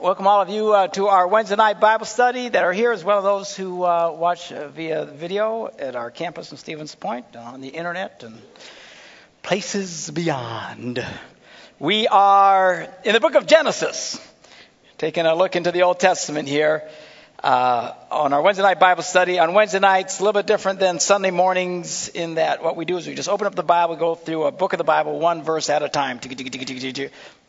welcome all of you uh, to our Wednesday night Bible study that are here, as well as those who uh, watch uh, via video at our campus in Stevens Point, on the internet, and places beyond. We are in the book of Genesis, taking a look into the Old Testament here. Uh, on our Wednesday night Bible study. On Wednesday nights, a little bit different than Sunday mornings in that what we do is we just open up the Bible, go through a book of the Bible, one verse at a time,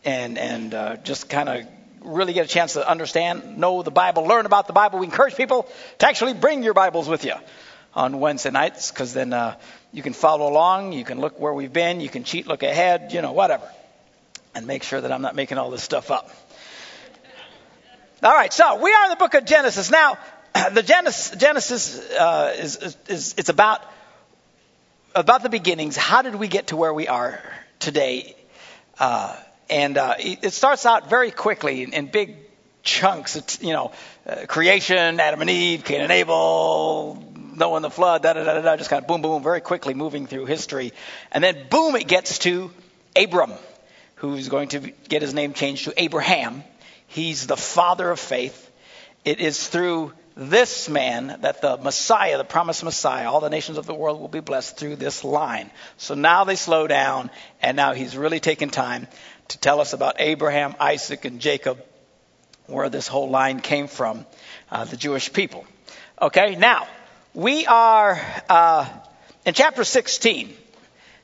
and and uh, just kind of really get a chance to understand, know the Bible, learn about the Bible. We encourage people to actually bring your Bibles with you on Wednesday nights because then uh, you can follow along, you can look where we've been, you can cheat, look ahead, you know, whatever, and make sure that I'm not making all this stuff up. All right, so we are in the book of Genesis. Now, the Genesis, Genesis uh, is, is it's about about the beginnings. How did we get to where we are today? Uh, and uh, it starts out very quickly in, in big chunks. It's, you know, uh, creation, Adam and Eve, Cain and Abel, Noah and the flood, da da da da, just kind of boom boom, very quickly moving through history, and then boom, it gets to Abram, who's going to get his name changed to Abraham He's the father of faith. It is through this man that the Messiah, the promised Messiah, all the nations of the world will be blessed through this line. So now they slow down, and now he's really taken time to tell us about Abraham, Isaac, and Jacob, where this whole line came from, uh, the Jewish people. Okay, now we are uh, in chapter 16.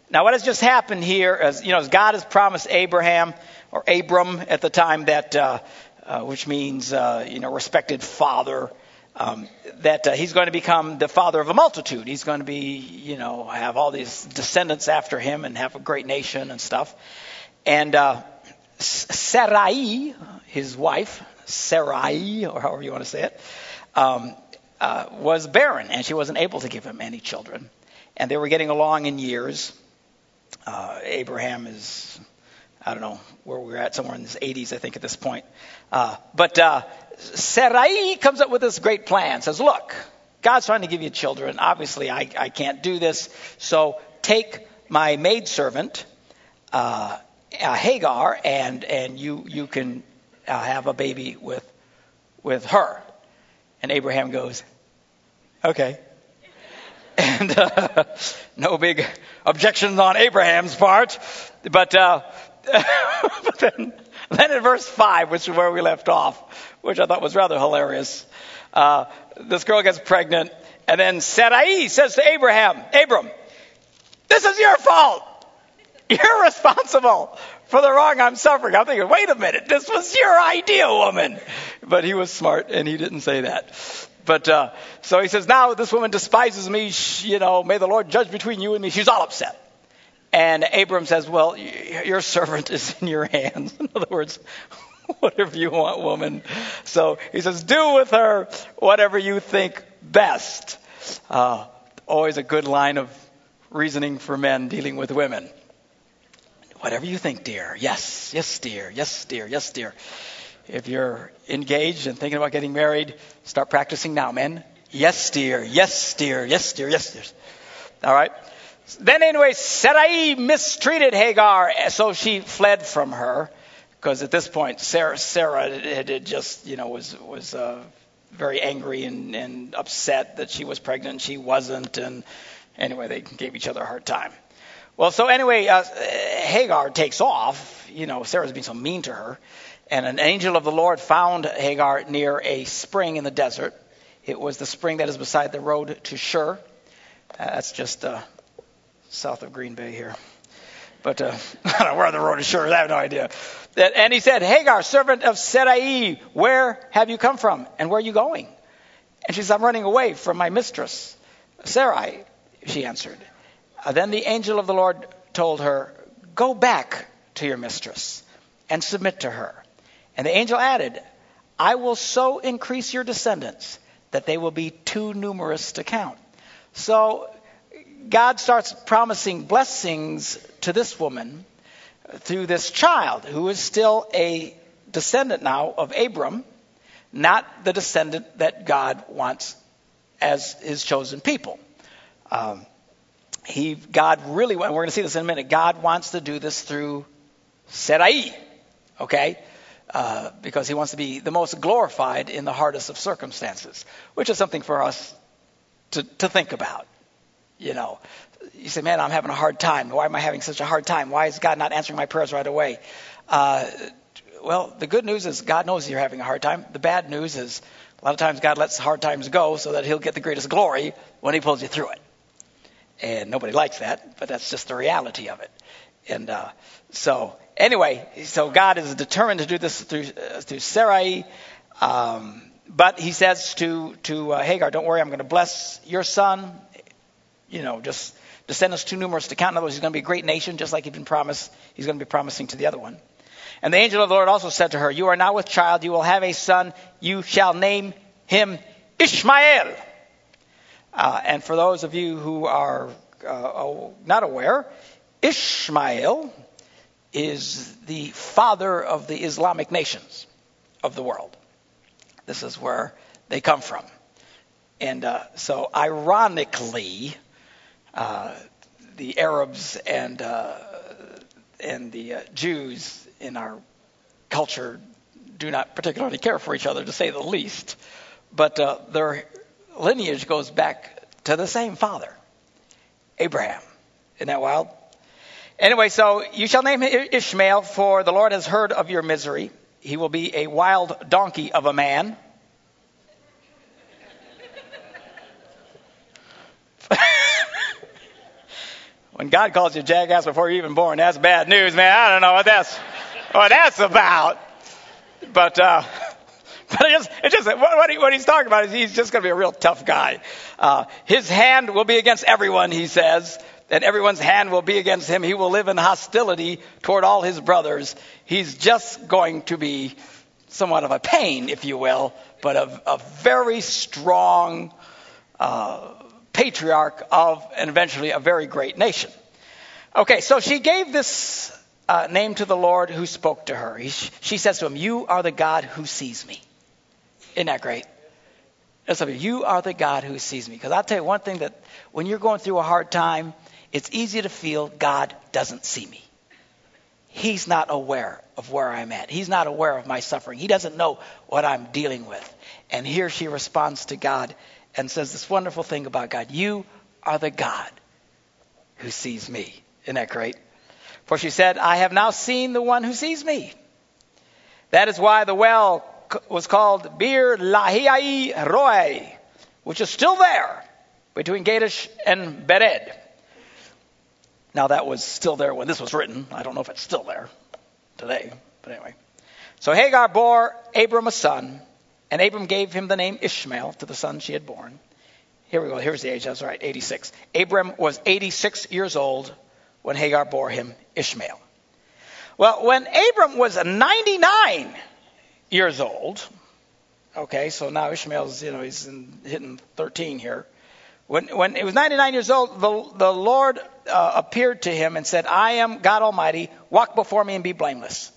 Now, what has just happened here is, you know, as God has promised Abraham or Abram at the time, that uh, uh, which means uh, you know respected father. Um, that uh, he's going to become the father of a multitude. He's going to be, you know, have all these descendants after him and have a great nation and stuff. And uh, Sarai, his wife, Sarai, or however you want to say it, um, uh, was barren, and she wasn't able to give him any children. And they were getting along in years. Uh, Abraham is I don't know where we're at, somewhere in his 80s, I think, at this point. Uh, but uh, Sarai comes up with this great plan. Says, "Look, God's trying to give you children. Obviously, I, I can't do this. So take my maidservant, uh, uh, Hagar, and and you you can uh, have a baby with with her." And Abraham goes, "Okay." And uh, no big objections on Abraham's part, but uh, but then, then in verse 5, which is where we left off, which I thought was rather hilarious, uh, this girl gets pregnant, and then Sarai says to Abraham, Abram, this is your fault. You're responsible for the wrong I'm suffering. I'm thinking, wait a minute, this was your idea, woman. But he was smart and he didn't say that. But uh, so he says, now this woman despises me. She, you know, may the Lord judge between you and me. She's all upset. And Abram says, Well, your servant is in your hands. In other words, whatever you want, woman. So he says, Do with her whatever you think best. Uh, always a good line of reasoning for men dealing with women. Whatever you think, dear. Yes, yes, dear. Yes, dear. Yes, dear. If you're engaged and thinking about getting married, start practicing now, men. Yes, dear. Yes, dear. Yes, dear. Yes, dear. All right. Then anyway, Sarai mistreated Hagar, so she fled from her. Because at this point, Sarah, Sarah had just, you know, was was uh, very angry and, and upset that she was pregnant and she wasn't. And anyway, they gave each other a hard time. Well, so anyway, uh, Hagar takes off. You know, Sarah's being so mean to her. And an angel of the Lord found Hagar near a spring in the desert. It was the spring that is beside the road to Shur. Uh, that's just uh, south of Green Bay here. But uh, I don't know where the road is sure. I have no idea. And he said, Hagar, servant of Sarai, where have you come from? And where are you going? And she said, I'm running away from my mistress, Sarai, she answered. Uh, then the angel of the Lord told her, Go back to your mistress and submit to her. And the angel added, I will so increase your descendants that they will be too numerous to count. So God starts promising blessings to this woman through this child who is still a descendant now of Abram, not the descendant that God wants as his chosen people. Um, he, God really, we're going to see this in a minute. God wants to do this through Sarai. Okay, uh, because he wants to be the most glorified in the hardest of circumstances, which is something for us to, to think about. You know, you say, man, I'm having a hard time. Why am I having such a hard time? Why is God not answering my prayers right away? Uh, well, the good news is God knows you're having a hard time. The bad news is a lot of times God lets hard times go so that He'll get the greatest glory when He pulls you through it. And nobody likes that, but that's just the reality of it. And uh, so, anyway, so God is determined to do this through uh, through Sarai. Um, but he says to to uh, Hagar, "Don't worry, I'm going to bless your son. You know, just descendants too numerous to count. In other words, he's going to be a great nation, just like he's been promised. He's going to be promising to the other one." And the angel of the Lord also said to her, You are now with child. You will have a son. You shall name him Ishmael. Uh, and for those of you who are uh, not aware, Ishmael is the father of the Islamic nations of the world. This is where they come from. And uh, so, ironically, uh, the Arabs and uh, and the uh, Jews in our culture do not particularly care for each other, to say the least. But their lineage goes back to the same father, Abraham. Isn't that wild? Anyway, so you shall name him Ishmael, for the Lord has heard of your misery. He will be a wild donkey of a man. when God calls you jackass before you're even born, that's bad news, man. I don't know what that's what that's about. But uh, but it just, it just what, he, what he's talking about is he's just going to be a real tough guy. Uh, his hand will be against everyone, he says and everyone's hand will be against him. He will live in hostility toward all his brothers. He's just going to be somewhat of a pain, if you will, but a, a very strong uh, patriarch of, and eventually a very great nation. Okay, so she gave this uh, name to the Lord who spoke to her. He, she says to him, You are the God who sees me. Isn't that great? That's you are the God who sees me. Because I'll tell you one thing that when you're going through a hard time, it's easy to feel God doesn't see me. He's not aware of where I'm at. He's not aware of my suffering. He doesn't know what I'm dealing with. And here she responds to God and says this wonderful thing about God You are the God who sees me. Isn't that great? For she said, I have now seen the one who sees me. That is why the well was called Beer Lahai Roi, which is still there between Kadesh and Bered. Now, that was still there when this was written. I don't know if it's still there today, but anyway. So Hagar bore Abram a son, and Abram gave him the name Ishmael to the son she had born. Here we go. Here's the age. That's right, 86. Abram was 86 years old when Hagar bore him Ishmael. Well, when Abram was 99 years old, okay, so now Ishmael's, you know, he's in, hitting 13 here. When, when he was 99 years old, the, the Lord uh, appeared to him and said, I am God Almighty. Walk before me and be blameless.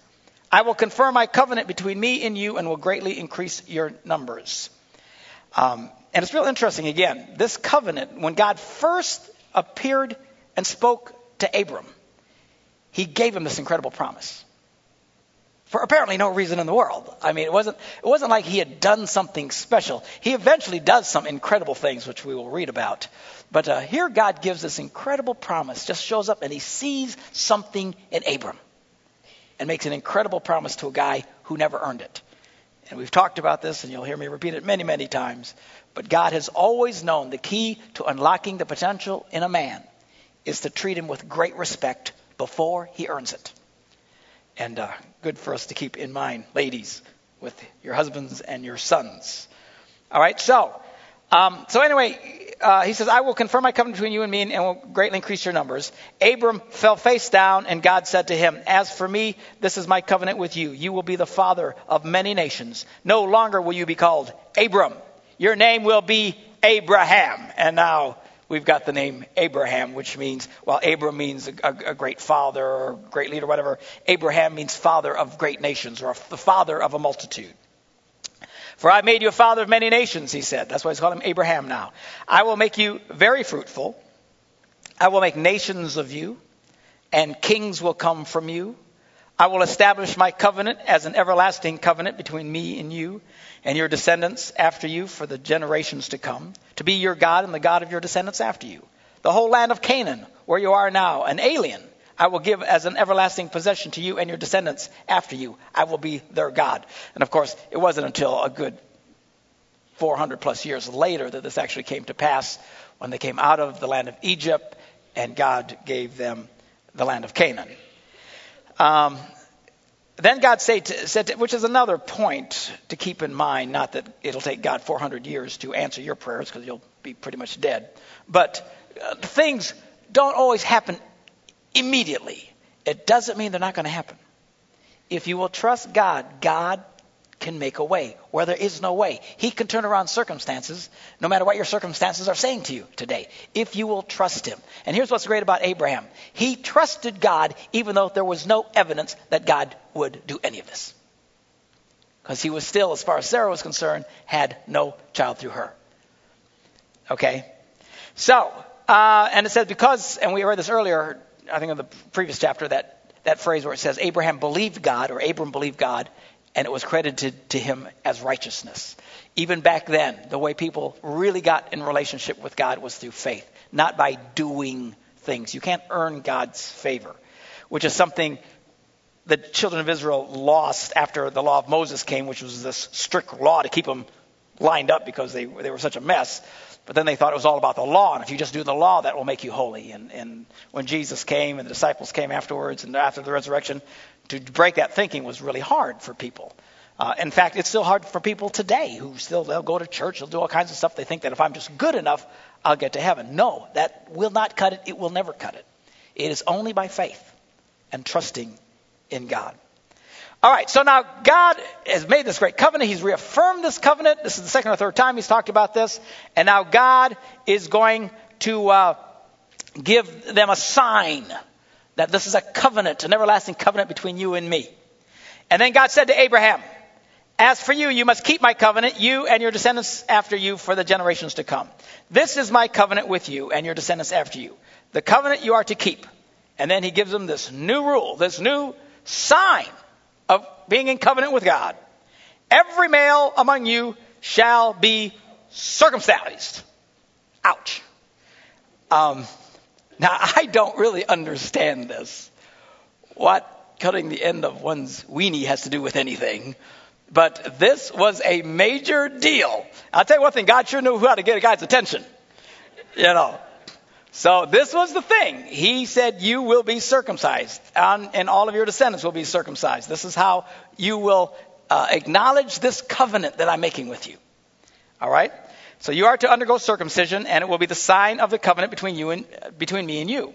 I will confirm my covenant between me and you and will greatly increase your numbers. Um, and it's real interesting again. This covenant, when God first appeared and spoke to Abram, he gave him this incredible promise for apparently no reason in the world. I mean, it wasn't, it wasn't like he had done something special. He eventually does some incredible things, which we will read about. But uh, here God gives this incredible promise, just shows up and he sees something in Abram and makes an incredible promise to a guy who never earned it. And we've talked about this, and you'll hear me repeat it many, many times. But God has always known the key to unlocking the potential in a man is to treat him with great respect before he earns it. And uh, good for us to keep in mind, ladies, with your husbands and your sons. All right, so, um, so anyway, uh, he says, I will confirm my covenant between you and me and will greatly increase your numbers. Abram fell face down, and God said to him, As for me, this is my covenant with you. You will be the father of many nations. No longer will you be called Abram. Your name will be Abraham. And now we've got the name Abraham, which means, well, Abram means a, a, a, great father or great leader, whatever. Abraham means father of great nations or the father of a multitude. For I made you a father of many nations, he said. That's why he's called him Abraham now. I will make you very fruitful. I will make nations of you, and kings will come from you. I will establish my covenant as an everlasting covenant between me and you and your descendants after you for the generations to come, to be your God and the God of your descendants after you. The whole land of Canaan, where you are now, an alien, I will give as an everlasting possession to you and your descendants after you. I will be their God. And of course, it wasn't until a good 400 plus years later that this actually came to pass when they came out of the land of Egypt and God gave them the land of Canaan. Um, then God said, to, said to, which is another point to keep in mind, not that it'll take God 400 years to answer your prayers because you'll be pretty much dead, but uh, things don't always happen immediately. It doesn't mean they're not going to happen. If you will trust God, God can make a way where there is no way. He can turn around circumstances, no matter what your circumstances are saying to you today, if you will trust Him. And here's what's great about Abraham he trusted God even though there was no evidence that God would do any of this. Because he was still, as far as Sarah was concerned, had no child through her. Okay? So, uh, and it says because, and we read this earlier, I think in the previous chapter, that, that phrase where it says Abraham believed God, or Abram believed God, and it was credited to him as righteousness. Even back then, the way people really got in relationship with God was through faith, not by doing things. You can't earn God's favor, which is something the children of Israel lost after the law of Moses came, which was this strict law to keep them lined up because they, they were such a mess. But then they thought it was all about the law, and if you just do the law, that will make you holy. And, and when Jesus came and the disciples came afterwards and after the resurrection, to break that thinking was really hard for people. Uh, in fact, it's still hard for people today who still they'll go to church, they'll do all kinds of stuff. They think that if I'm just good enough, I'll get to heaven. No, that will not cut it. It will never cut it. It is only by faith and trusting in God. All right, so now God has made this great covenant. He's reaffirmed this covenant. This is the second or third time he's talked about this. And now God is going to uh, give them a sign that this is a covenant, an everlasting covenant between you and me. And then God said to Abraham, As for you, you must keep my covenant, you and your descendants after you for the generations to come. This is my covenant with you and your descendants after you. The covenant you are to keep. And then he gives them this new rule, this new sign of being in covenant with God. Every male among you shall be circumcised. Ouch. Um, now, I don't really understand this. What cutting the end of one's weenie has to do with anything. But this was a major deal. I'll tell you one thing, God sure knew how to get a guy's attention. You know. So this was the thing. He said, You will be circumcised, and all of your descendants will be circumcised. This is how you will uh, acknowledge this covenant that I'm making with you. All right? So you are to undergo circumcision, and it will be the sign of the covenant between you and between me and you.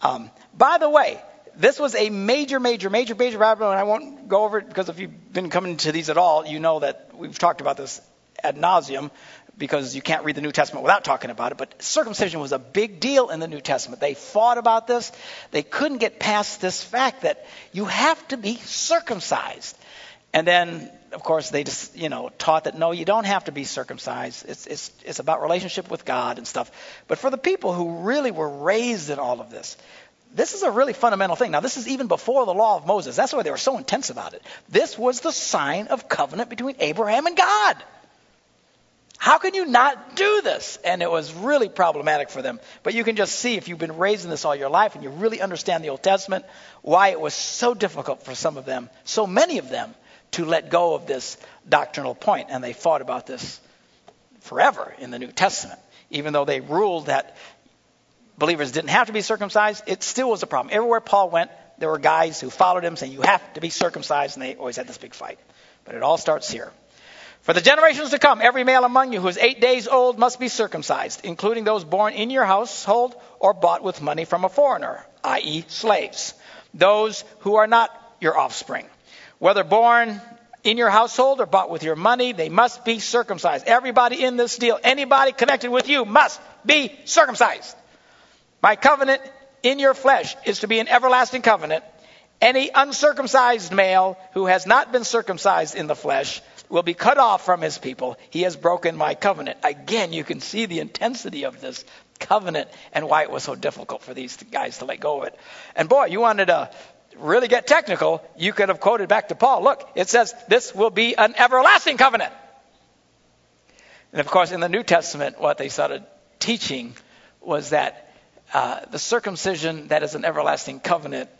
Um, by the way, this was a major, major, major, major rabbit and I won't go over it because if you've been coming to these at all, you know that we've talked about this ad nauseum because you can't read the New Testament without talking about it. But circumcision was a big deal in the New Testament. They fought about this. They couldn't get past this fact that you have to be circumcised. And then of course, they just, you know, taught that no, you don't have to be circumcised. It's, it's, it's about relationship with God and stuff. But for the people who really were raised in all of this, this is a really fundamental thing. Now, this is even before the law of Moses. That's why they were so intense about it. This was the sign of covenant between Abraham and God. How can you not do this? And it was really problematic for them. But you can just see if you've been raised in this all your life and you really understand the Old Testament, why it was so difficult for some of them, so many of them, to let go of this doctrinal point, and they fought about this forever in the New Testament. Even though they ruled that believers didn't have to be circumcised, it still was a problem. Everywhere Paul went, there were guys who followed him saying, You have to be circumcised, and they always had this big fight. But it all starts here. For the generations to come, every male among you who is eight days old must be circumcised, including those born in your household or bought with money from a foreigner, i.e., slaves. Those who are not your offspring whether born in your household or bought with your money, they must be circumcised. Everybody in this deal, anybody connected with you must be circumcised. My covenant in your flesh is to be an everlasting covenant. Any uncircumcised male who has not been circumcised in the flesh will be cut off from his people. He has broken my covenant. Again, you can see the intensity of this covenant and why it was so difficult for these guys to let go of it. And boy, you wanted to really get technical, you could have quoted back to Paul. Look, it says this will be an everlasting covenant. And of course, in the New Testament, what they started teaching was that uh, the circumcision that is an everlasting covenant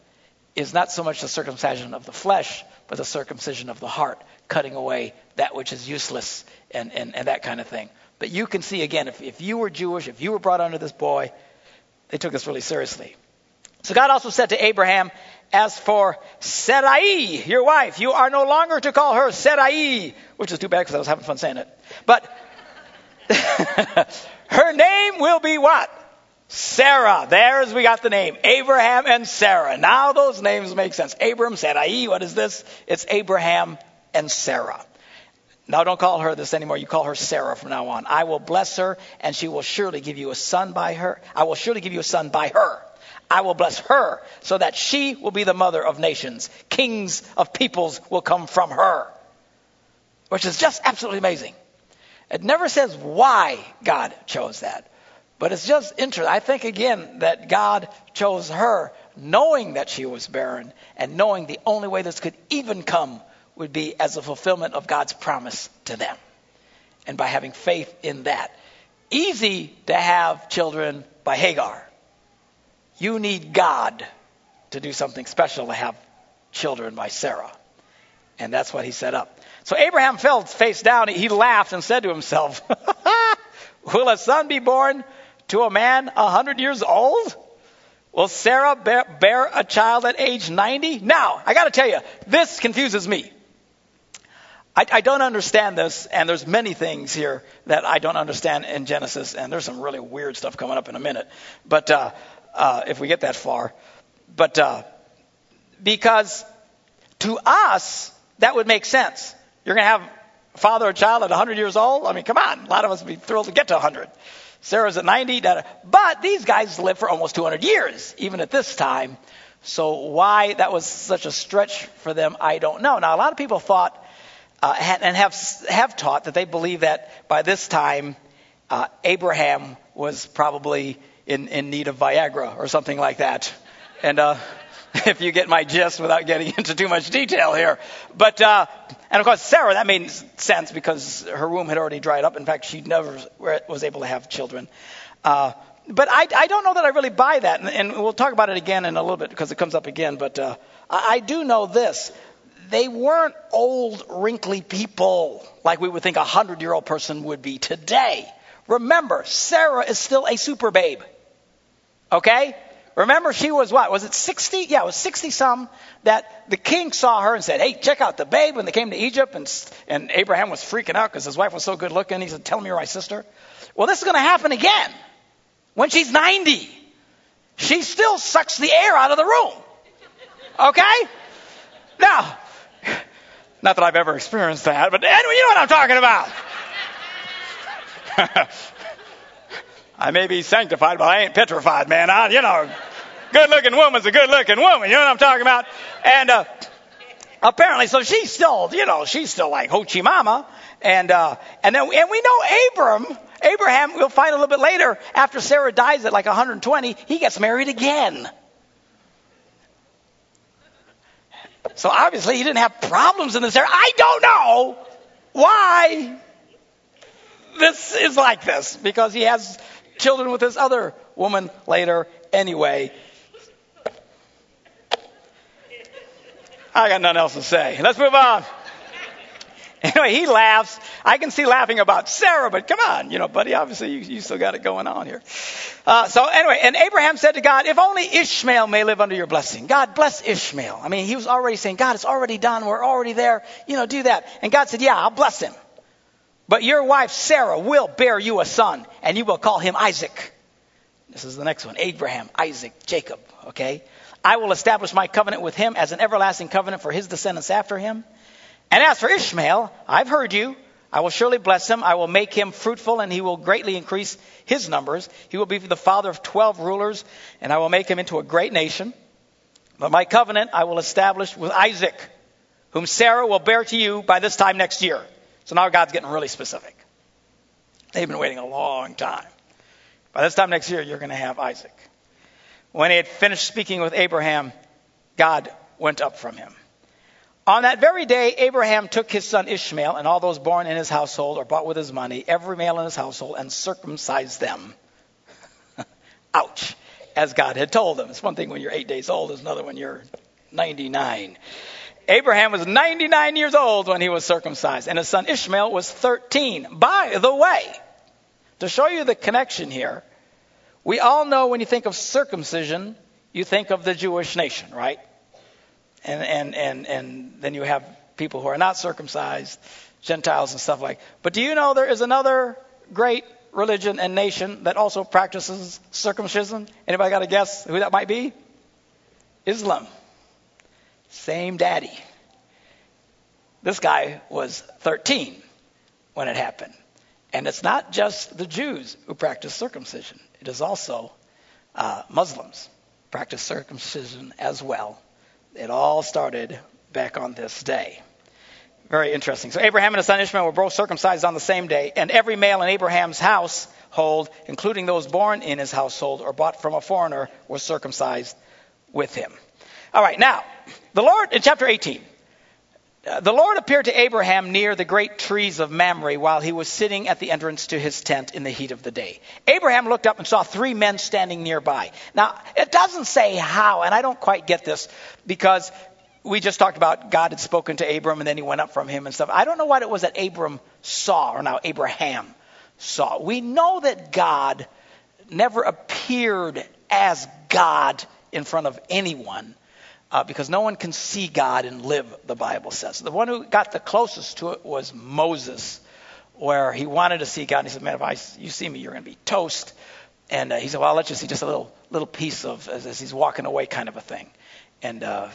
is not so much the circumcision of the flesh, but the circumcision of the heart, cutting away that which is useless and, and, and that kind of thing. But you can see again, if, if you were Jewish, if you were brought under this boy, they took this really seriously. So God also said to Abraham, As for Sarai, your wife, you are no longer to call her Sarai, which is too bad because I was having fun saying it. But her name will be what? Sarah. There's we got the name. Abraham and Sarah. Now those names make sense. Abram, Sarai, what is this? It's Abraham and Sarah. Now don't call her this anymore. You call her Sarah from now on. I will bless her and she will surely give you a son by her. I will surely give you a son by her. I will bless her so that she will be the mother of nations. Kings of peoples will come from her. Which is just absolutely amazing. It never says why God chose that. But it's just interesting. I think again that God chose her knowing that she was barren and knowing the only way this could even come would be as a fulfillment of God's promise to them. And by having faith in that. Easy to have children by Hagar. You need God to do something special to have children by Sarah. And that's what he set up. So Abraham fell face down. He laughed and said to himself, Will a son be born to a man a hundred years old? Will Sarah bear, bear, a child at age 90? Now, I got to tell you, this confuses me. I, I, don't understand this, and there's many things here that I don't understand in Genesis, and there's some really weird stuff coming up in a minute. But uh, uh, if we get that far, but uh, because to us that would make sense. You're going to have father or child at 100 years old. I mean, come on, a lot of us would be thrilled to get to 100. Sarah's at 90. But these guys live for almost 200 years, even at this time. So why that was such a stretch for them, I don't know. Now, a lot of people thought uh, and have have taught that they believe that by this time uh, Abraham was probably in, in need of Viagra or something like that. And uh, if you get my gist without getting into too much detail here. But, uh, and of course, Sarah, that made sense because her womb had already dried up. In fact, she never was able to have children. Uh, but I, I don't know that I really buy that, and, and we'll talk about it again in a little bit because it comes up again. But uh, I, I do know this: they weren't old, wrinkly people like we would think a hundred-year-old person would be today. Remember, Sarah is still a super babe. Okay? Remember, she was what? Was it 60? Yeah, it was 60 some that the king saw her and said, Hey, check out the babe when they came to Egypt. And, and Abraham was freaking out because his wife was so good looking. He said, Tell me you're my sister. Well, this is going to happen again when she's 90. She still sucks the air out of the room. Okay? Now, not that I've ever experienced that, but anyway, you know what I'm talking about. I may be sanctified, but I ain't petrified, man. I, you know, good looking woman's a good looking woman. You know what I'm talking about? And, uh, apparently, so she's still, you know, she's still like hoochie mama. And, uh, and then, and we know Abram, Abraham, we'll find a little bit later, after Sarah dies at like 120, he gets married again. So obviously he didn't have problems in this area. I don't know why this is like this because he has children with this other woman later anyway. I got nothing else to say. Let's move on. Anyway, he laughs. I can see laughing about Sarah, but come on, you know, buddy, obviously you, you still got it going on here. Uh, so anyway, and Abraham said to God, if only Ishmael may live under your blessing. God bless Ishmael. I mean, he was already saying, God, it's already done. We're already there. You know, do that. And God said, yeah, I'll bless him. But your wife Sarah will bear you a son, and you will call him Isaac. This is the next one Abraham, Isaac, Jacob. Okay? I will establish my covenant with him as an everlasting covenant for his descendants after him. And as for Ishmael, I've heard you. I will surely bless him. I will make him fruitful, and he will greatly increase his numbers. He will be the father of twelve rulers, and I will make him into a great nation. But my covenant I will establish with Isaac, whom Sarah will bear to you by this time next year. So now God's getting really specific. They've been waiting a long time. By this time next year, you're going to have Isaac. When he had finished speaking with Abraham, God went up from him. On that very day, Abraham took his son Ishmael and all those born in his household or bought with his money, every male in his household, and circumcised them. Ouch. As God had told him. It's one thing when you're eight days old, it's another when you're 99. Abraham was 99 years old when he was circumcised, and his son Ishmael was 13. By the way, to show you the connection here, we all know when you think of circumcision, you think of the Jewish nation, right? And, and, and, and then you have people who are not circumcised, Gentiles and stuff like. But do you know there is another great religion and nation that also practices circumcision? Anybody got a guess who that might be? Islam. Same daddy. This guy was 13 when it happened. And it's not just the Jews who practice circumcision, it is also uh, Muslims practice circumcision as well. It all started back on this day. Very interesting. So Abraham and his son Ishmael were both circumcised on the same day, and every male in Abraham's household, including those born in his household or bought from a foreigner, was circumcised with him. All right, now, the Lord, in chapter 18, uh, the Lord appeared to Abraham near the great trees of Mamre while he was sitting at the entrance to his tent in the heat of the day. Abraham looked up and saw three men standing nearby. Now, it doesn't say how, and I don't quite get this because we just talked about God had spoken to Abram and then he went up from him and stuff. I don't know what it was that Abram saw, or now Abraham saw. We know that God never appeared as God in front of anyone uh, because no one can see God and live, the Bible says. The one who got the closest to it was Moses, where he wanted to see God. And he said, Man, if I, you see me, you're going to be toast. And uh, he said, Well, I'll let you see just a little, little piece of, as, as he's walking away, kind of a thing. And uh,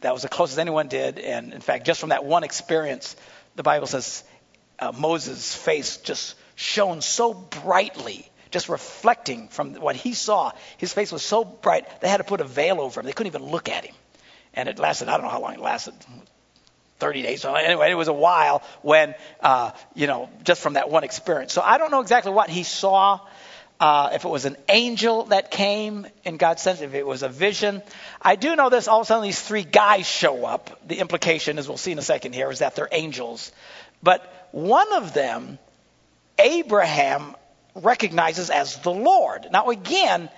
that was the closest anyone did. And in fact, just from that one experience, the Bible says uh, Moses' face just shone so brightly just reflecting from what he saw. His face was so bright, they had to put a veil over him. They couldn't even look at him and it lasted. I don't know how long it lasted. 30 days. So anyway, it was a while when, uh, you know, just from that one experience. So I don't know exactly what he saw. Uh, if it was an angel that came in God's sense, if it was a vision. I do know this. All of a sudden, these three guys show up. The implication, as we'll see in a second here, is that they're angels. But one of them, Abraham recognizes as the Lord. Now, again,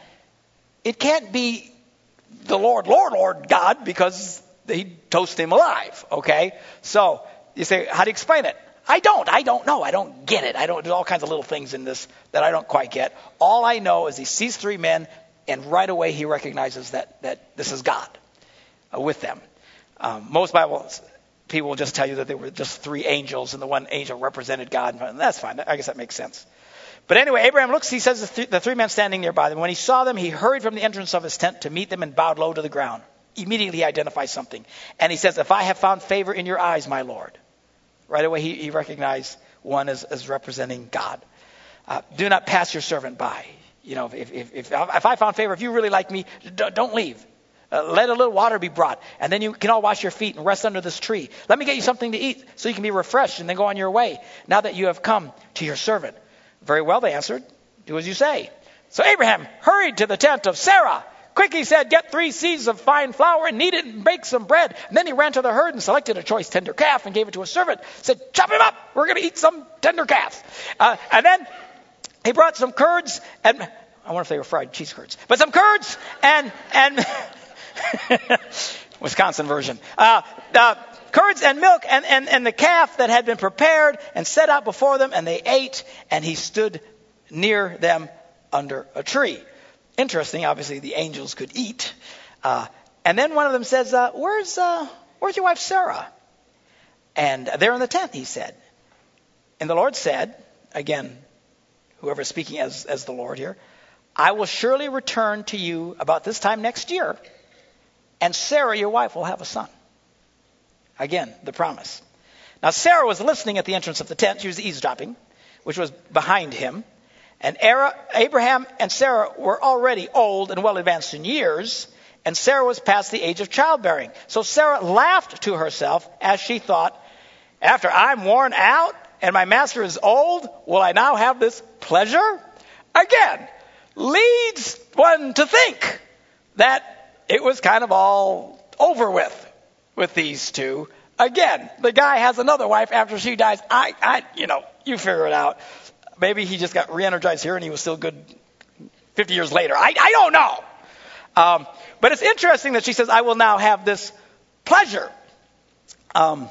it can't be the Lord, Lord, Lord God because he toast him alive. Okay? So you say, how do you explain it? I don't. I don't know. I don't get it. I don't. There's all kinds of little things in this that I don't quite get. All I know is he sees three men, and right away he recognizes that that this is God uh, with them. Um, most Bible people will just tell you that they were just three angels, and the one angel represented God. And that's fine. I guess that makes sense. But anyway, Abraham looks, he says, the, th- the three men standing nearby them. When he saw them, he hurried from the entrance of his tent to meet them and bowed low to the ground. Immediately he identifies something. And he says, If I have found favor in your eyes, my Lord. Right away, he, he recognized one as, as representing God. Uh, do not pass your servant by. You know, if, if, if, if I found favor, if you really like me, don't leave. Uh, let a little water be brought, and then you can all wash your feet and rest under this tree. Let me get you something to eat so you can be refreshed and then go on your way now that you have come to your servant. Very well, they answered. Do as you say. So Abraham hurried to the tent of Sarah. Quick, he said, get three seeds of fine flour and knead it and bake some bread. And then he ran to the herd and selected a choice tender calf and gave it to a servant. Said, chop him up. We're going to eat some tender calf. Uh, and then he brought some curds and I wonder if they were fried cheese curds, but some curds and and Wisconsin version. Uh, uh, curds and milk and, and, and the calf that had been prepared and set out before them, and they ate, and he stood near them under a tree. Interesting, obviously, the angels could eat. Uh, and then one of them says, uh, where's, uh, where's your wife Sarah? And they're in the tent, he said. And the Lord said, again, whoever's speaking as, as the Lord here, I will surely return to you about this time next year, and Sarah, your wife, will have a son. Again, the promise. Now, Sarah was listening at the entrance of the tent. She was eavesdropping, which was behind him. And Abraham and Sarah were already old and well advanced in years, and Sarah was past the age of childbearing. So Sarah laughed to herself as she thought, After I'm worn out and my master is old, will I now have this pleasure? Again, leads one to think that it was kind of all over with with these two. Again, the guy has another wife after she dies. I, I, you know, you figure it out. Maybe he just got re-energized here and he was still good 50 years later. I, I don't know. Um, but it's interesting that she says, I will now have this pleasure. Um,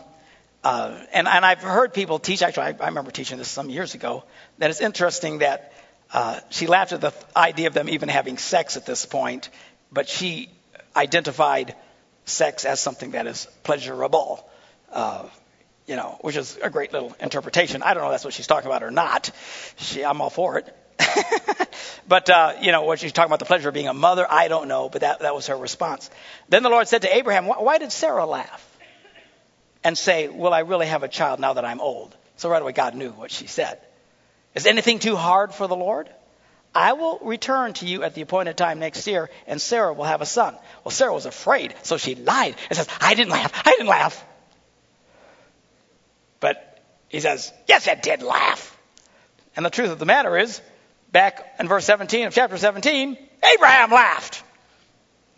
uh, and, and I've heard people teach, actually, I, I remember teaching this some years ago, that it's interesting that uh, she laughed at the idea of them even having sex at this point, but she identified sex as something that is pleasurable. Uh, you know, which is a great little interpretation. I don't know if that's what she's talking about or not. She, I'm all for it. but, uh, you know, what she's talking about the pleasure of being a mother, I don't know, but that, that was her response. Then the Lord said to Abraham, Why did Sarah laugh? And say, Will I really have a child now that I'm old? So right away, God knew what she said. Is anything too hard for the Lord? I will return to you at the appointed time next year, and Sarah will have a son. Well, Sarah was afraid, so she lied and says, I didn't laugh. I didn't laugh. But he says, Yes, I did laugh. And the truth of the matter is, back in verse 17 of chapter 17, Abraham laughed.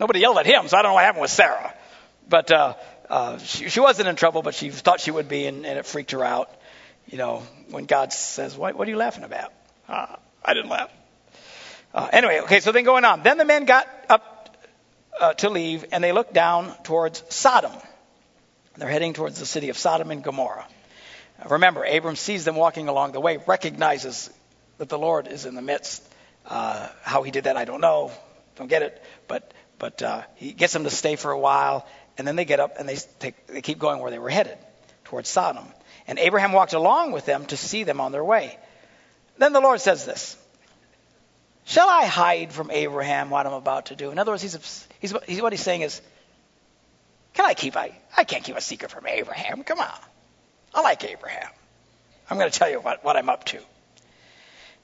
Nobody yelled at him, so I don't know what happened with Sarah. But uh, uh, she, she, wasn't in trouble, but she thought she would be, and, and, it freaked her out. You know, when God says, What, what are you laughing about? Uh, I didn't laugh. Uh, anyway, okay, so then going on. Then the men got up uh, to leave, and they looked down towards Sodom. They're heading towards the city of Sodom and Gomorrah. Remember, Abram sees them walking along the way, recognizes that the Lord is in the midst. Uh, how he did that, I don't know. Don't get it. But but uh, he gets them to stay for a while, and then they get up and they take, they keep going where they were headed, towards Sodom. And Abraham walked along with them to see them on their way. Then the Lord says this: Shall I hide from Abraham what I'm about to do? In other words, he's, he's, he's what he's saying is, can I keep I, I can't keep a secret from Abraham. Come on. I like Abraham. I'm going to tell you what, what I'm up to.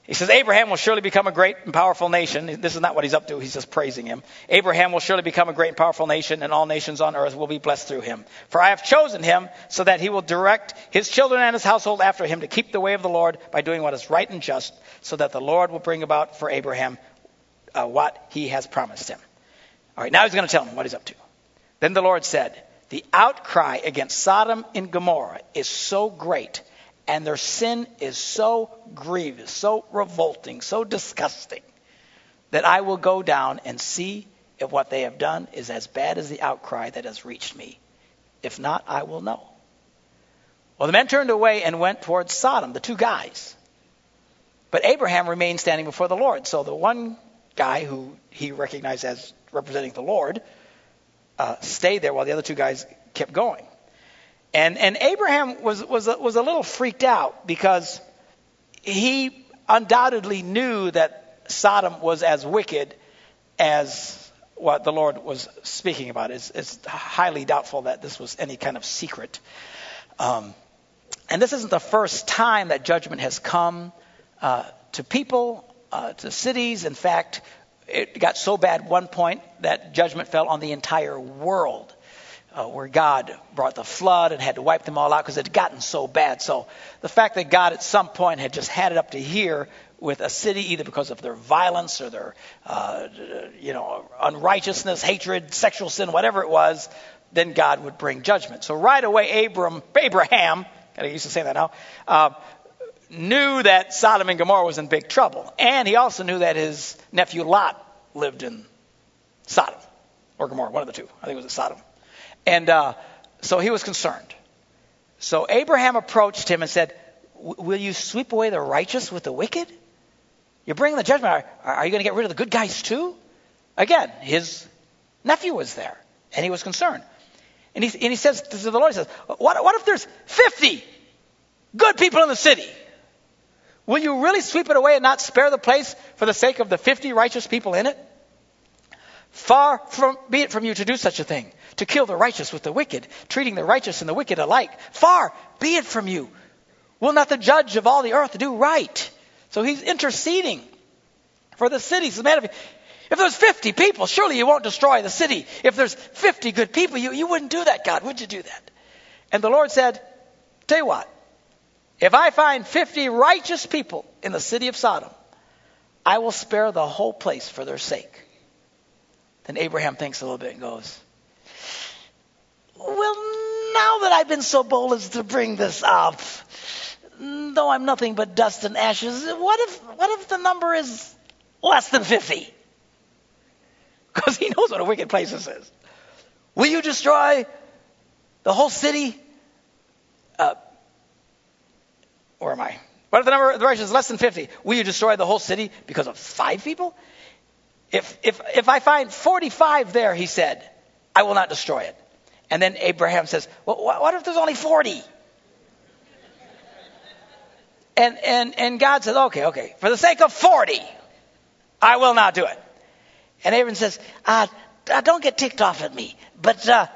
He says, Abraham will surely become a great and powerful nation. This is not what he's up to. He's just praising him. Abraham will surely become a great and powerful nation, and all nations on earth will be blessed through him. For I have chosen him so that he will direct his children and his household after him to keep the way of the Lord by doing what is right and just, so that the Lord will bring about for Abraham uh, what he has promised him. All right, now he's going to tell him what he's up to. Then the Lord said, The outcry against Sodom and Gomorrah is so great and their sin is so grievous, so revolting, so disgusting, that I will go down and see if what they have done is as bad as the outcry that has reached me. If not, I will know. Well, the men turned away and went towards Sodom, the two guys. But Abraham remained standing before the Lord. So the one guy who he recognized as representing the Lord uh, stayed there while the other two guys kept going. And, and Abraham was, was, a, was a little freaked out because he undoubtedly knew that Sodom was as wicked as what the Lord was speaking about. It's, it's highly doubtful that this was any kind of secret. Um, and this isn't the first time that judgment has come uh, to people, uh, to cities. In fact, it got so bad one point that judgment fell on the entire world uh, where God brought the flood and had to wipe them all out because it had gotten so bad. So the fact that God at some point had just had it up to here with a city, either because of their violence or their, uh, you know, unrighteousness, hatred, sexual sin, whatever it was, then God would bring judgment. So right away, Abram, Abraham, I used to say that now, uh, knew that Sodom and Gomorrah was in big trouble, and he also knew that his nephew Lot lived in Sodom or Gomorrah, one of the two. I think it was Sodom. And uh, so he was concerned. So Abraham approached him and said, Will you sweep away the righteous with the wicked? You're bringing the judgment. Are, are you going to get rid of the good guys too? Again, his nephew was there, and he was concerned. And he, and he says to the Lord, he says, what, what if there's 50 good people in the city? Will you really sweep it away and not spare the place for the sake of the 50 righteous people in it? Far from, be it from you to do such a thing, to kill the righteous with the wicked, treating the righteous and the wicked alike. Far be it from you. Will not the judge of all the earth do right? So he's interceding for the city. So man, if, if there's 50 people, surely you won't destroy the city. If there's 50 good people, you, you wouldn't do that, God. Would you do that? And the Lord said, Tell you what, if I find 50 righteous people in the city of Sodom, I will spare the whole place for their sake. Then Abraham thinks a little bit and goes, well, now that I've been so bold as to bring this up, though I'm nothing but dust and ashes, what if, what if the number is less than 50? Because he knows what a wicked place this is. Will you destroy the whole city? Uh, where am I? What if the number of the righteous is less than 50? Will you destroy the whole city because of five people? If, if, if I find 45 there, he said, I will not destroy it. And then Abraham says, well, what if there's only 40? And, and, and God says, okay, okay, for the sake of 40, I will not do it. And Abraham says, uh, don't get ticked off at me, but uh,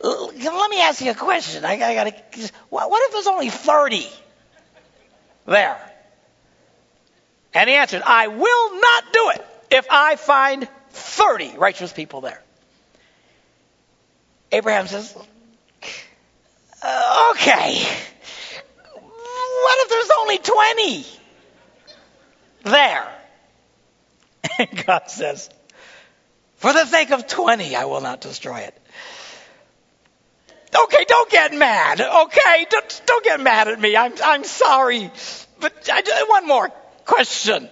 let me ask you a question. I, I gotta, what if there's only 30 there? And he answered, I will not do it if I find 30 righteous people there. Abraham says, uh, okay. What if there's only 20 there? And God says, for the sake of 20, I will not destroy it. Okay, don't get mad. Okay, don't, don't get mad at me. I'm, I'm sorry. But I, one more question.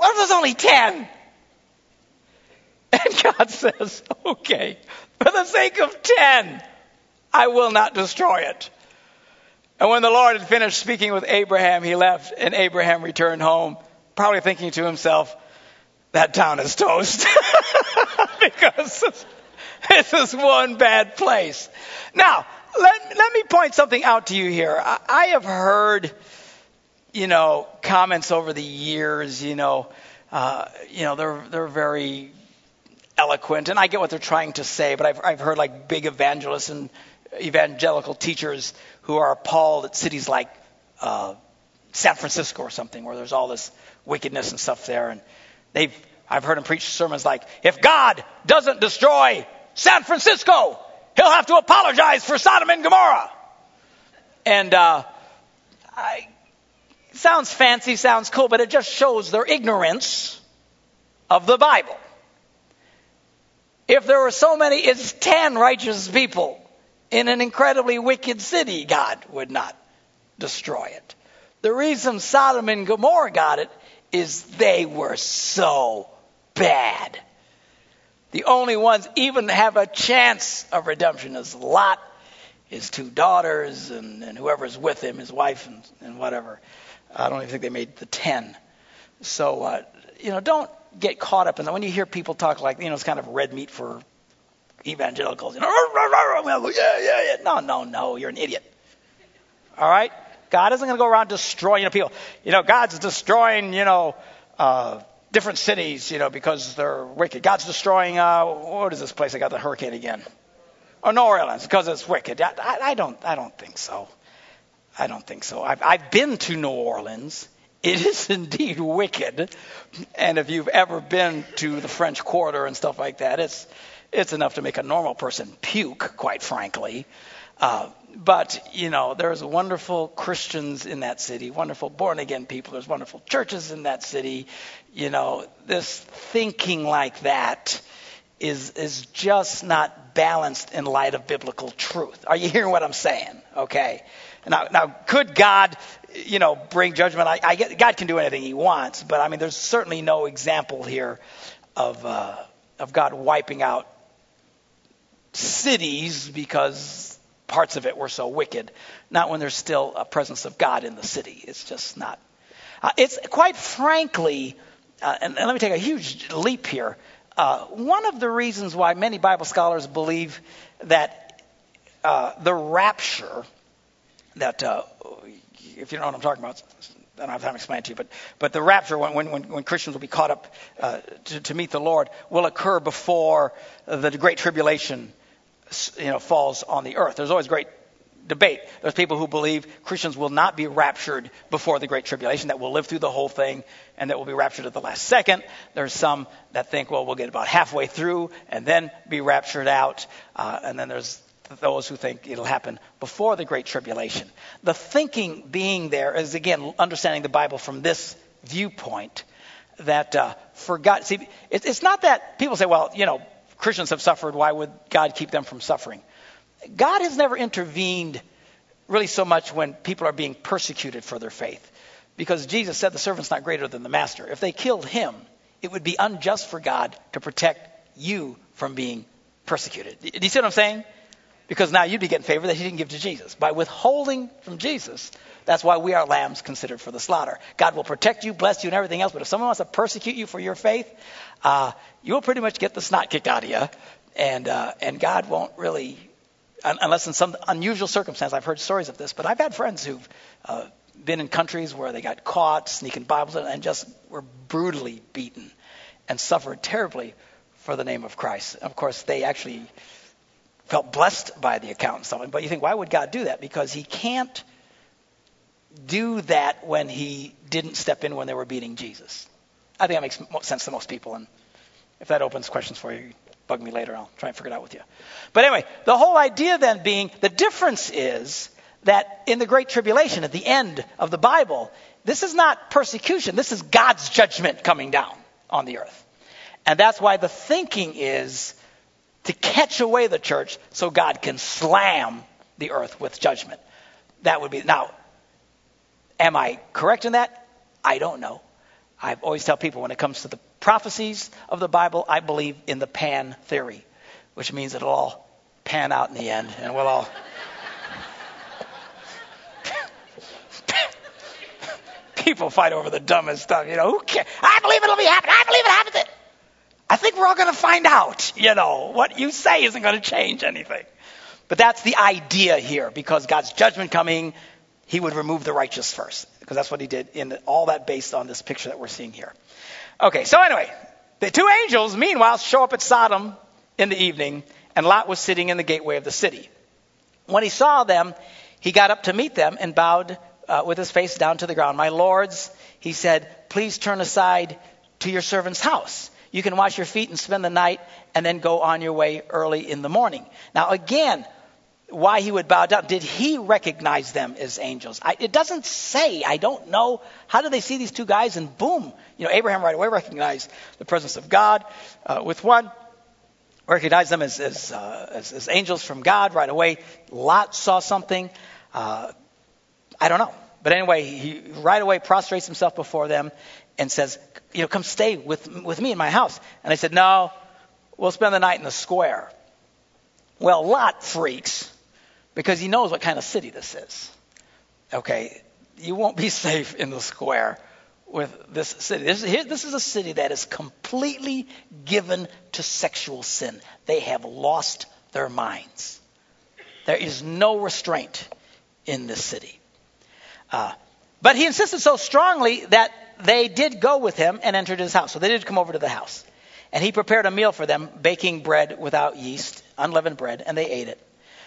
What if there's only 10? And God says, okay, for the sake of 10, I will not destroy it. And when the Lord had finished speaking with Abraham, he left, and Abraham returned home, probably thinking to himself, that town is toast. because this is one bad place. Now, let, let me point something out to you here. I, I have heard, you know, comments over the years, you know, uh, you know, they're, they're very eloquent, and I get what they're trying to say, but I've, I've heard like big evangelists and evangelical teachers who are appalled at cities like uh, San Francisco or something, where there's all this wickedness and stuff there, and they've I've heard them preach sermons like, if God doesn't destroy San Francisco, he'll have to apologize for Sodom and Gomorrah. And uh, I, sounds fancy, sounds cool, but it just shows their ignorance of the Bible. If there were so many, it's ten righteous people in an incredibly wicked city, God would not destroy it. The reason Sodom and Gomorrah got it is they were so bad. The only ones even have a chance of redemption is Lot, his two daughters, and, and whoever's with him, his wife, and, and whatever. I don't even think they made the ten. So, uh, you know, don't get caught up in that. When you hear people talk like, you know, it's kind of red meat for evangelicals. You know, yeah, yeah, yeah. No, no, no. You're an idiot. All right? God isn't going to go around destroying you know, people. You know, God's destroying, you know, uh, different cities, you know, because they're wicked. God's destroying, uh, what is this place that got the hurricane again? Oh, New Orleans, because it's wicked. I, I, don't, I don't think so. I don't think so. I've, I've been to New Orleans. It is indeed wicked. And if you've ever been to the French Quarter and stuff like that, it's, it's enough to make a normal person puke, quite frankly. Uh, but, you know, there's wonderful Christians in that city, wonderful born again people. There's wonderful churches in that city. You know, this thinking like that is, is just not balanced in light of biblical truth. Are you hearing what I'm saying? Okay. Now, now could God, you know, bring judgment? I, I get, God can do anything he wants, but I mean, there's certainly no example here of, uh, of God wiping out cities because parts of it were so wicked, not when there's still a presence of God in the city. It's just not. Uh, it's quite frankly, uh, and, and, let me take a huge leap here. Uh, one of the reasons why many Bible scholars believe that uh, the rapture, that uh, if you know what I'm talking about, I don't have time to explain to you, but, but the rapture, when, when, when Christians will be caught up uh, to, to meet the Lord, will occur before the Great Tribulation you know, falls on the earth. There's always great debate. There's people who believe Christians will not be raptured before the Great Tribulation, that will live through the whole thing and that will be raptured at the last second. There's some that think, well, we'll get about halfway through and then be raptured out. Uh, and then there's those who think it'll happen before the Great Tribulation. The thinking being there is, again, understanding the Bible from this viewpoint that uh, for God, see, it's not that people say, well, you know, Christians have suffered, why would God keep them from suffering? God has never intervened really so much when people are being persecuted for their faith. Because Jesus said the servant's not greater than the master. If they killed him, it would be unjust for God to protect you from being persecuted. Do you see what I'm saying? Because now you'd be getting favor that he didn't give to Jesus. By withholding from Jesus, that's why we are lambs considered for the slaughter. God will protect you, bless you, and everything else. But if someone wants to persecute you for your faith, uh, you'll pretty much get the snot kicked out of you. And, uh, and God won't really, unless in some unusual circumstance, I've heard stories of this, but I've had friends who've uh, been in countries where they got caught sneaking Bibles and just were brutally beaten and suffered terribly for the name of Christ. Of course, they actually felt blessed by the account and something. But you think, why would God do that? Because He can't do that when He didn't step in when they were beating Jesus. I think that makes sense to most people. And if that opens questions for you, bug me later. I'll try and figure it out with you. But anyway, the whole idea then being the difference is that in the Great Tribulation, at the end of the Bible, this is not persecution. This is God's judgment coming down on the earth. And that's why the thinking is to catch away the church so God can slam the earth with judgment. That would be, now, am I correct in that? I don't know. I always tell people when it comes to the prophecies of the Bible, I believe in the pan theory, which means it'll all pan out in the end and we'll all. people fight over the dumbest stuff, you know. Who cares? I believe it'll be happening. I believe it happens. I think we're all going to find out, you know. What you say isn't going to change anything. But that's the idea here because God's judgment coming, he would remove the righteous first because that's what he did in all that based on this picture that we're seeing here. Okay, so anyway, the two angels meanwhile show up at Sodom in the evening and Lot was sitting in the gateway of the city. When he saw them, he got up to meet them and bowed uh, with his face down to the ground. My lords, he said, please turn aside to your servant's house. You can wash your feet and spend the night and then go on your way early in the morning. Now, again, why he would bow down. Did he recognize them as angels? I, it doesn't say. I don't know. How did they see these two guys and boom? You know, Abraham right away recognized the presence of God uh, with one, recognized them as, as, uh, as, as, angels from God right away. Lot saw something. Uh, I don't know. But anyway, he right away prostrates himself before them and says, you know, come stay with, with me in my house. And I said, no, we'll spend the night in the square. Well, Lot freaks because he knows what kind of city this is. Okay, you won't be safe in the square with this city. This, here, this is a city that is completely given to sexual sin. They have lost their minds. There is no restraint in this city. Uh, but he insisted so strongly that they did go with him and entered his house. So they did come over to the house. And he prepared a meal for them, baking bread without yeast, unleavened bread, and they ate it.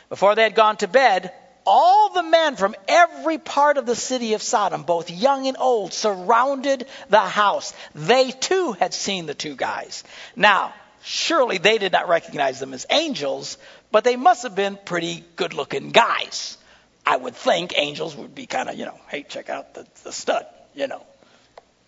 Before they had gone to bed, all the men from every part of the city of Sodom, both young and old, surrounded the house. They too had seen the two guys. Now, surely they did not recognize them as angels, but they must have been pretty good looking guys. I would think angels would be kind of, you know, hey, check out the, the stud, you know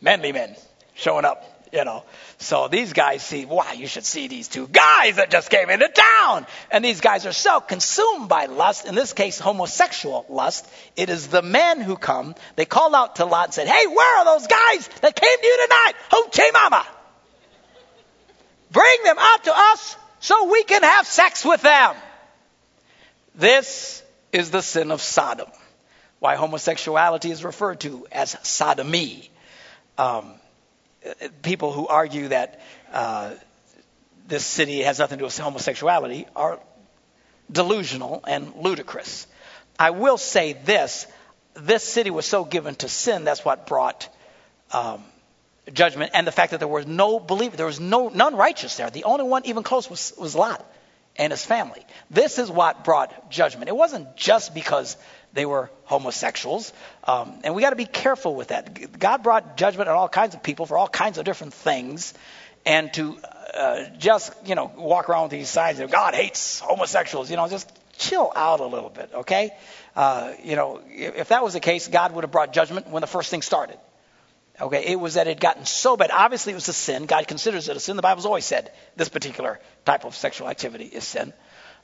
manly men showing up, you know. So these guys see, wow, you should see these two guys that just came into town. And these guys are so consumed by lust, in this case, homosexual lust. It is the men who come. They called out to Lot and said, hey, where are those guys that came to you tonight? Hoochie mama. Bring them out to us so we can have sex with them. This is the sin of Sodom. Why homosexuality is referred to as sodomy um, people who argue that uh, this city has nothing to do with homosexuality are delusional and ludicrous. I will say this this city was so given to sin, that's what brought um, judgment, and the fact that there was no believer, there was no none righteous there. The only one even close was, was Lot and his family. This is what brought judgment. It wasn't just because they were homosexuals. Um, and we got to be careful with that. God brought judgment on all kinds of people for all kinds of different things. And to uh, just, you know, walk around with these signs of God hates homosexuals, you know, just chill out a little bit, okay? Uh, you know, if, if that was the case, God would have brought judgment when the first thing started. Okay, it was that it had gotten so bad. Obviously, it was a sin. God considers it a sin. The Bible's always said this particular type of sexual activity is sin.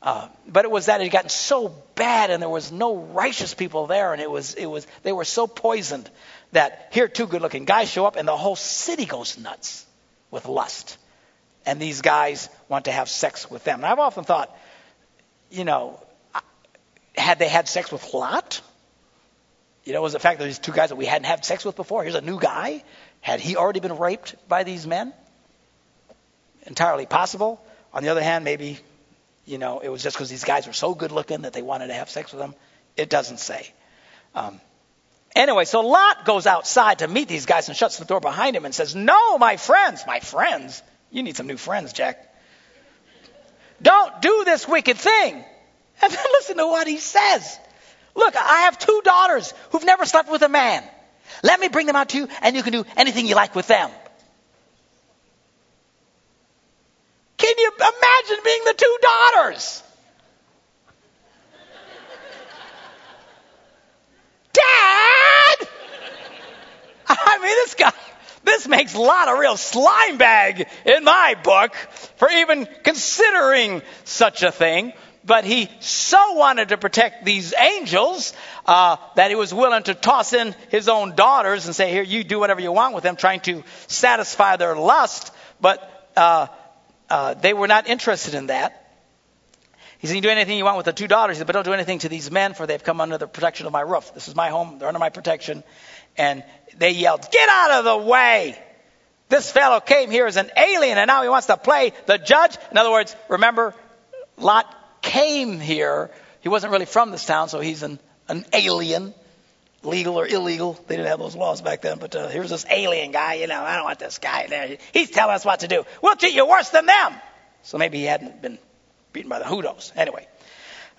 Uh, but it was that it had gotten so bad and there was no righteous people there and it was, it was, they were so poisoned that here two good looking guys show up and the whole city goes nuts with lust. And these guys want to have sex with them. And I've often thought, you know, had they had sex with Lot? You know, was the fact that these two guys that we hadn't had sex with before, here's a new guy. Had he already been raped by these men? Entirely possible. On the other hand, maybe, you know, it was just because these guys were so good looking that they wanted to have sex with them. It doesn't say. Um, anyway, so Lot goes outside to meet these guys and shuts the door behind him and says, No, my friends, my friends. You need some new friends, Jack. Don't do this wicked thing. And then listen to what he says. Look, I have two daughters who've never slept with a man. Let me bring them out to you, and you can do anything you like with them. Can you imagine being the two daughters? Dad! I mean, this guy, this makes a lot of real slime bag in my book for even considering such a thing but he so wanted to protect these angels uh, that he was willing to toss in his own daughters and say, "Here, you do whatever you want with them," trying to satisfy their lust. But uh, uh, they were not interested in that. He said, "You do anything you want with the two daughters, said, but don't do anything to these men, for they've come under the protection of my roof. This is my home; they're under my protection." And they yelled, "Get out of the way!" This fellow came here as an alien, and now he wants to play the judge. In other words, remember, Lot came here. He wasn't really from this town, so he's an, an alien, legal or illegal. They didn't have those laws back then, but uh, here's this alien guy. You know, I don't want this guy there. He's telling us what to do. We'll treat you worse than them. So maybe he hadn't been beaten by the Hoodos. Anyway.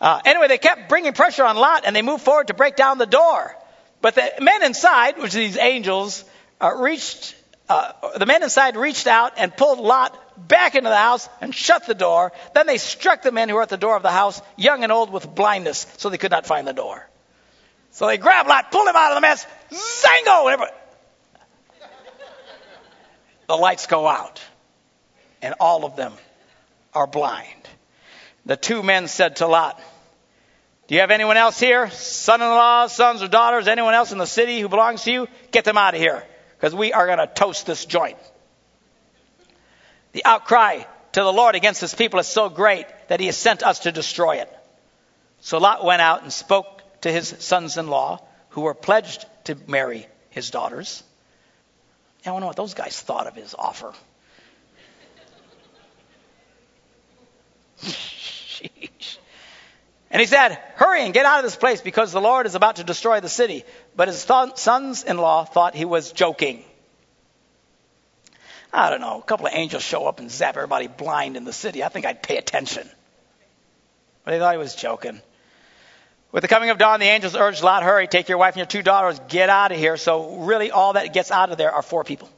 Uh, anyway, they kept bringing pressure on Lot, and they moved forward to break down the door. But the men inside, which are these angels, uh, reached. Uh, the men inside reached out and pulled Lot back into the house and shut the door. Then they struck the men who were at the door of the house, young and old, with blindness, so they could not find the door. So they grabbed Lot, pulled him out of the mess, zango! The lights go out, and all of them are blind. The two men said to Lot, Do you have anyone else here? Son in law, sons or daughters, anyone else in the city who belongs to you? Get them out of here, because we are going to toast this joint. The outcry to the Lord against his people is so great that he has sent us to destroy it. So Lot went out and spoke to his sons in law, who were pledged to marry his daughters. I wonder what those guys thought of his offer. And he said, Hurry and get out of this place because the Lord is about to destroy the city. But his sons in law thought he was joking. I don't know, a couple of angels show up and zap everybody blind in the city. I think I'd pay attention. But they thought he was joking. With the coming of dawn, the angels urged Lot, hurry, take your wife and your two daughters, get out of here. So really all that gets out of there are four people.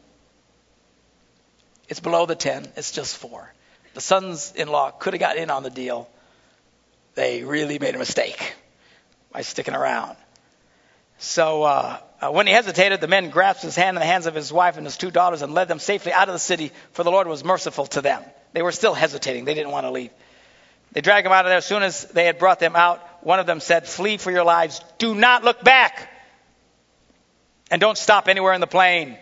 It's below the ten, it's just four. The sons-in-law could have got in on the deal. They really made a mistake by sticking around. So uh, uh, when he hesitated, the men grasped his hand in the hands of his wife and his two daughters and led them safely out of the city, for the Lord was merciful to them. They were still hesitating. They didn't want to leave. They dragged him out of there. As soon as they had brought them out, one of them said, Flee for your lives. Do not look back. And don't stop anywhere in the plain.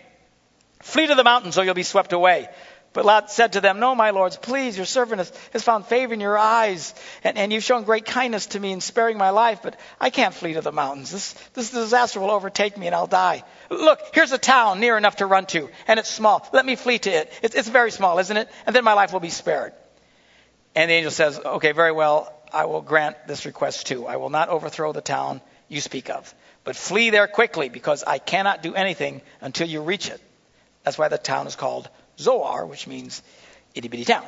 Flee to the mountains or you'll be swept away. But Lot said to them, No, my lords, please, your servant has, has found favor in your eyes, and, and, you've shown great kindness to me in sparing my life, but I can't flee to the mountains. This, this disaster will overtake me and I'll die. Look, here's a town near enough to run to, and it's small. Let me flee to it. It's, it's very small, isn't it? And then my life will be spared. And the angel says, Okay, very well, I will grant this request too. I will not overthrow the town you speak of, but flee there quickly, because I cannot do anything until you reach it. That's why the town is called Zoar, which means itty bitty town.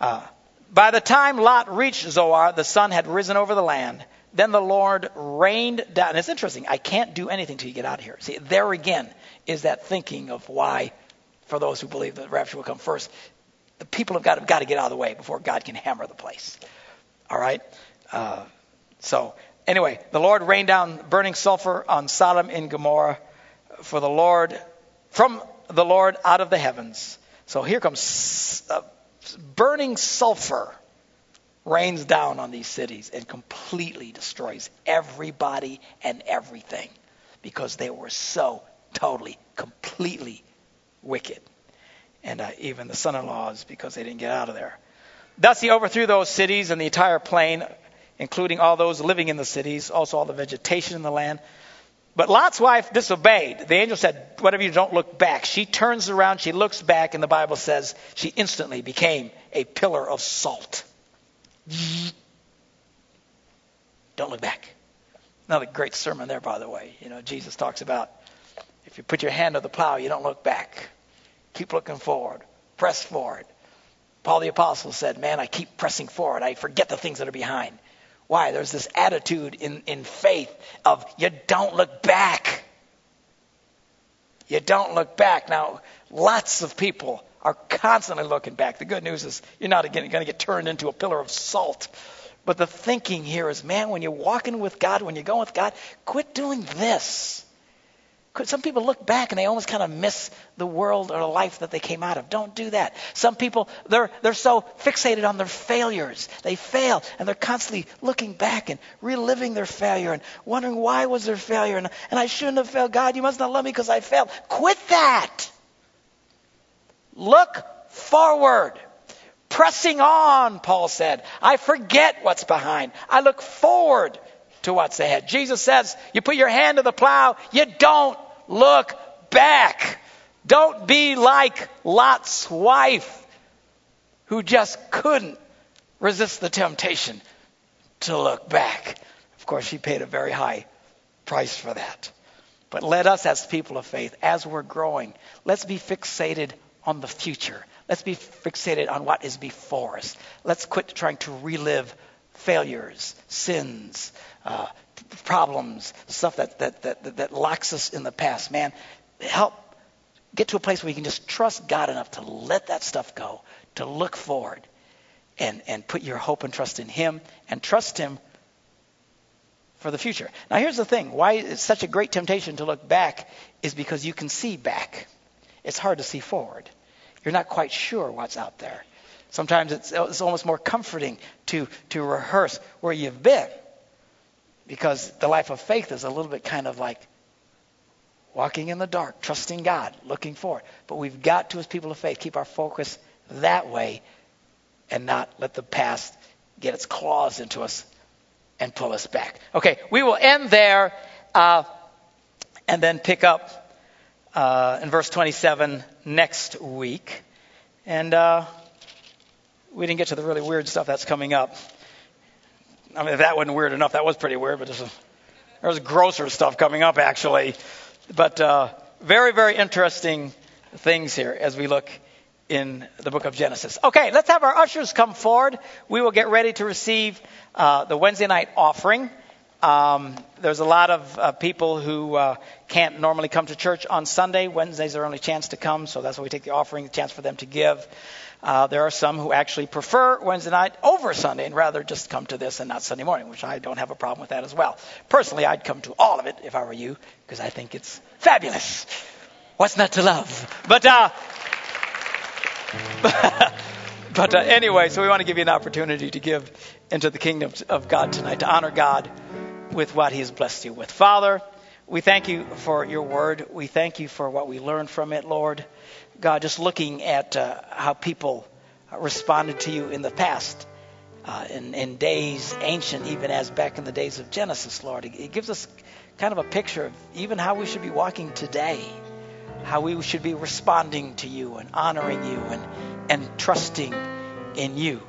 Uh, by the time Lot reached Zoar, the sun had risen over the land. Then the Lord rained down. And it's interesting. I can't do anything till you get out of here. See, there again is that thinking of why, for those who believe that rapture will come first, the people have got to get out of the way before God can hammer the place. All right? Uh, so, anyway, the Lord rained down burning sulfur on Sodom and Gomorrah. For the Lord, from the Lord out of the heavens. So here comes uh, burning sulfur rains down on these cities and completely destroys everybody and everything because they were so totally, completely wicked. And uh, even the son in laws because they didn't get out of there. Thus he overthrew those cities and the entire plain, including all those living in the cities, also all the vegetation in the land. But Lot's wife disobeyed. The angel said, Whatever you don't look back. She turns around, she looks back, and the Bible says she instantly became a pillar of salt. Don't look back. Another great sermon there, by the way. You know, Jesus talks about if you put your hand to the plow, you don't look back. Keep looking forward. Press forward. Paul the Apostle said, Man, I keep pressing forward. I forget the things that are behind. Why? There's this attitude in, in faith of you don't look back. You don't look back. Now, lots of people are constantly looking back. The good news is you're not going to get turned into a pillar of salt. But the thinking here is, man, when you're walking with God, when you're going with God, quit doing this. Some people look back and they almost kind of miss the world or the life that they came out of. Don't do that. Some people, they're, they're so fixated on their failures. They fail and they're constantly looking back and reliving their failure and wondering why was their failure and, and I shouldn't have failed. God, you must not love me because I failed. Quit that. Look forward. Pressing on, Paul said. I forget what's behind. I look forward to what's ahead. Jesus says, you put your hand to the plow, you don't look back. Don't be like Lot's wife who just couldn't resist the temptation to look back. Of course, she paid a very high price for that. But let us, as people of faith, as we're growing, let's be fixated on the future. Let's be fixated on what is before us. Let's quit trying to relive failures, sins, uh, problems, stuff that, that, that, that locks us in the past. Man, help get to a place where you can just trust God enough to let that stuff go, to look forward and, and put your hope and trust in Him and trust Him for the future. Now, here's the thing why it's such a great temptation to look back is because you can see back. It's hard to see forward. You're not quite sure what's out there. Sometimes it's, it's almost more comforting to, to rehearse where you've been because the life of faith is a little bit kind of like walking in the dark, trusting God, looking forward. But we've got to, as people of faith, keep our focus that way and not let the past get its claws into us and pull us back. Okay, we will end there uh, and then pick up uh, in verse 27 next week. And uh, we didn't get to the really weird stuff that's coming up. I mean, if that wasn't weird enough, that was pretty weird, but there's, a, there's grosser stuff coming up, actually. But uh, very, very interesting things here as we look in the book of Genesis. Okay, let's have our ushers come forward. We will get ready to receive uh, the Wednesday night offering. Um, there's a lot of uh, people who uh, can't normally come to church on Sunday. Wednesday's their only chance to come, so that's why we take the offering, the chance for them to give. Uh, there are some who actually prefer Wednesday night over Sunday and rather just come to this and not Sunday morning, which I don't have a problem with that as well. Personally, I'd come to all of it if I were you, because I think it's fabulous. What's not to love? But, uh, but uh, anyway, so we want to give you an opportunity to give into the kingdom of God tonight, to honor God with what He has blessed you with. Father, we thank you for your word. We thank you for what we learned from it, Lord. God, just looking at uh, how people responded to you in the past, uh, in, in, days ancient, even as back in the days of Genesis, Lord. It, it gives us kind of a picture of even how we should be walking today, how we should be responding to you and honoring you and, and trusting in you.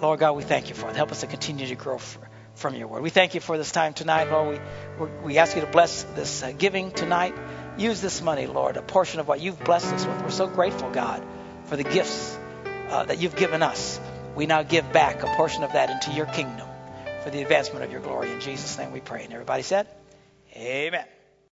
Lord God, we thank you for it. Help us to continue to grow for, from your word. We thank you for this time tonight, Lord. We, we ask you to bless this uh, giving tonight. Use this money, Lord, a portion of what you've blessed us with. We're so grateful, God, for the gifts uh, that you've given us. We now give back a portion of that into your kingdom for the advancement of your glory. In Jesus' name we pray. And everybody said, Amen.